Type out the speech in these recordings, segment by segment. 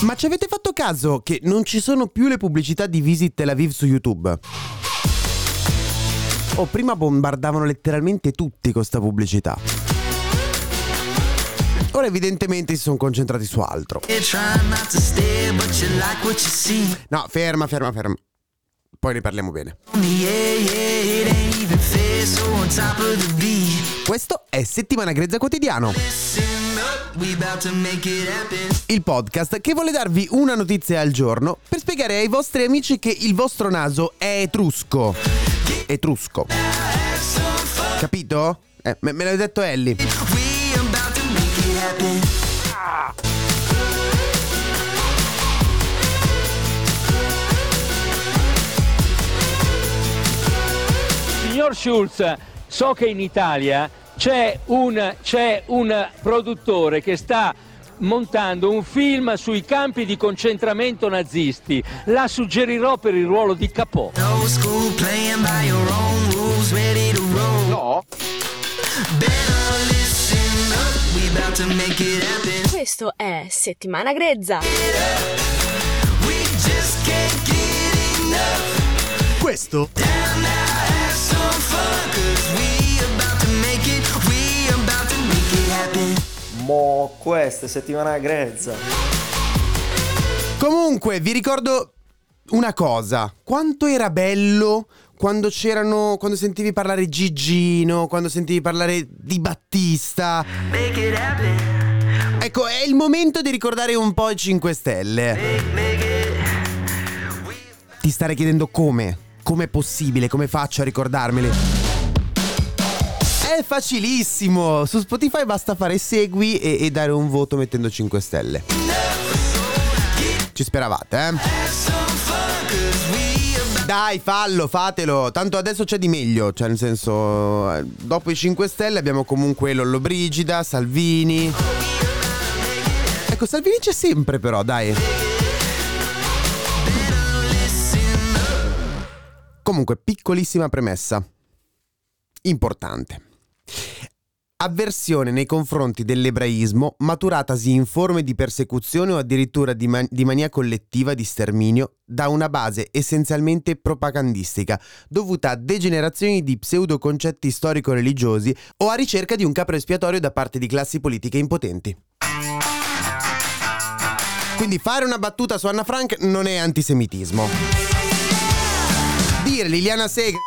Ma ci avete fatto caso che non ci sono più le pubblicità di Visit Tel Aviv su YouTube? O prima bombardavano letteralmente tutti con sta pubblicità. Ora evidentemente si sono concentrati su altro. No, ferma, ferma, ferma. Poi ne parliamo bene. Questo è Settimana Grezza Quotidiano. Il podcast che vuole darvi una notizia al giorno per spiegare ai vostri amici che il vostro naso è etrusco. Etrusco. Capito? Eh, me, me detto Ellie. Signor Schulz, so che in Italia c'è un, c'è un produttore che sta montando un film sui campi di concentramento nazisti. La suggerirò per il ruolo di Capò. No. Questo è Settimana Grezza. Questo Mo, questa settimana grezza. Comunque, vi ricordo una cosa. Quanto era bello quando c'erano. quando sentivi parlare Gigino, quando sentivi parlare di Battista. Ecco, è il momento di ricordare un po' i 5 Stelle. Ti starei chiedendo come? Com'è possibile? Come faccio a ricordarmeli? Facilissimo! Su Spotify basta fare segui e, e dare un voto mettendo 5 stelle. Ci speravate, eh? Dai, fallo, fatelo. Tanto adesso c'è di meglio. Cioè, nel senso, eh, dopo i 5 Stelle abbiamo comunque Lollobrigida, Salvini. Ecco, Salvini c'è sempre, però, dai. Comunque, piccolissima premessa. Importante. Avversione nei confronti dell'ebraismo maturatasi in forme di persecuzione o addirittura di, man- di, mania collettiva di sterminio da una base essenzialmente propagandistica, dovuta a degenerazioni di pseudoconcetti storico-religiosi o a ricerca di un capro espiatorio da parte di classi politiche impotenti. Quindi fare una battuta su Anna Frank non è antisemitismo. Dire Liliana Segre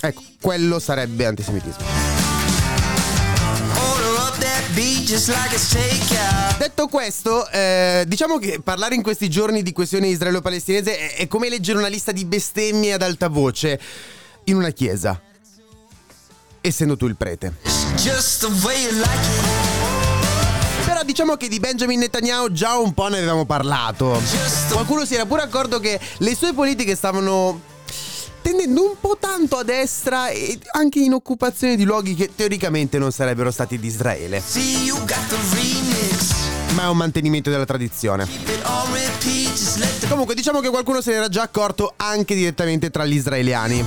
ecco, quello sarebbe antisemitismo. Detto questo, eh, diciamo che parlare in questi giorni di questione israelo-palestinese è, è come leggere una lista di bestemmie ad alta voce in una chiesa. Essendo tu il prete. Però diciamo che di Benjamin Netanyahu già un po' ne avevamo parlato. Qualcuno si era pure accorto che le sue politiche stavano tendendo un po' tanto a destra e anche in occupazione di luoghi che teoricamente non sarebbero stati di Israele. Ma è un mantenimento della tradizione. Comunque diciamo che qualcuno se ne era già accorto anche direttamente tra gli israeliani.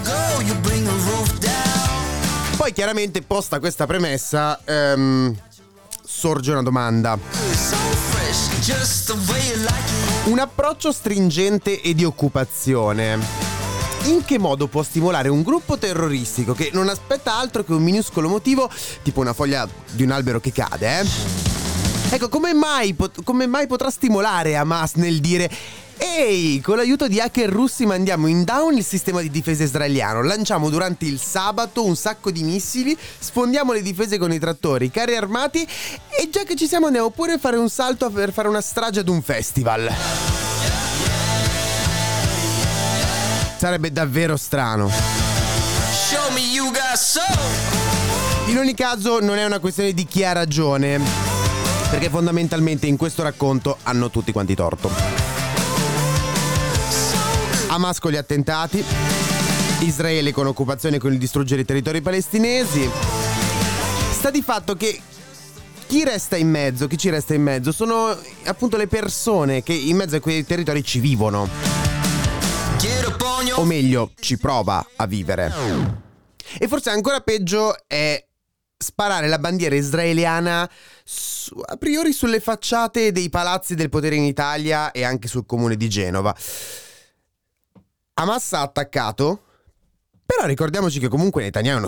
Poi chiaramente posta questa premessa ehm, sorge una domanda. Un approccio stringente e di occupazione in che modo può stimolare un gruppo terroristico che non aspetta altro che un minuscolo motivo, tipo una foglia di un albero che cade, eh? Ecco, come mai, pot- come mai potrà stimolare Hamas nel dire Ehi, con l'aiuto di hacker russi mandiamo in down il sistema di difesa israeliano, lanciamo durante il sabato un sacco di missili, sfondiamo le difese con i trattori, i carri armati e già che ci siamo andiamo pure a fare un salto per fare una strage ad un festival. Sarebbe davvero strano. In ogni caso non è una questione di chi ha ragione, perché fondamentalmente in questo racconto hanno tutti quanti torto. Hamas gli attentati, Israele con occupazione con il distruggere i territori palestinesi. Sta di fatto che chi resta in mezzo, chi ci resta in mezzo, sono appunto le persone che in mezzo a quei territori ci vivono. O meglio, ci prova a vivere. E forse ancora peggio è sparare la bandiera israeliana su, a priori sulle facciate dei palazzi del potere in Italia e anche sul comune di Genova. Hamas ha attaccato, però ricordiamoci che comunque Netanyahu è uno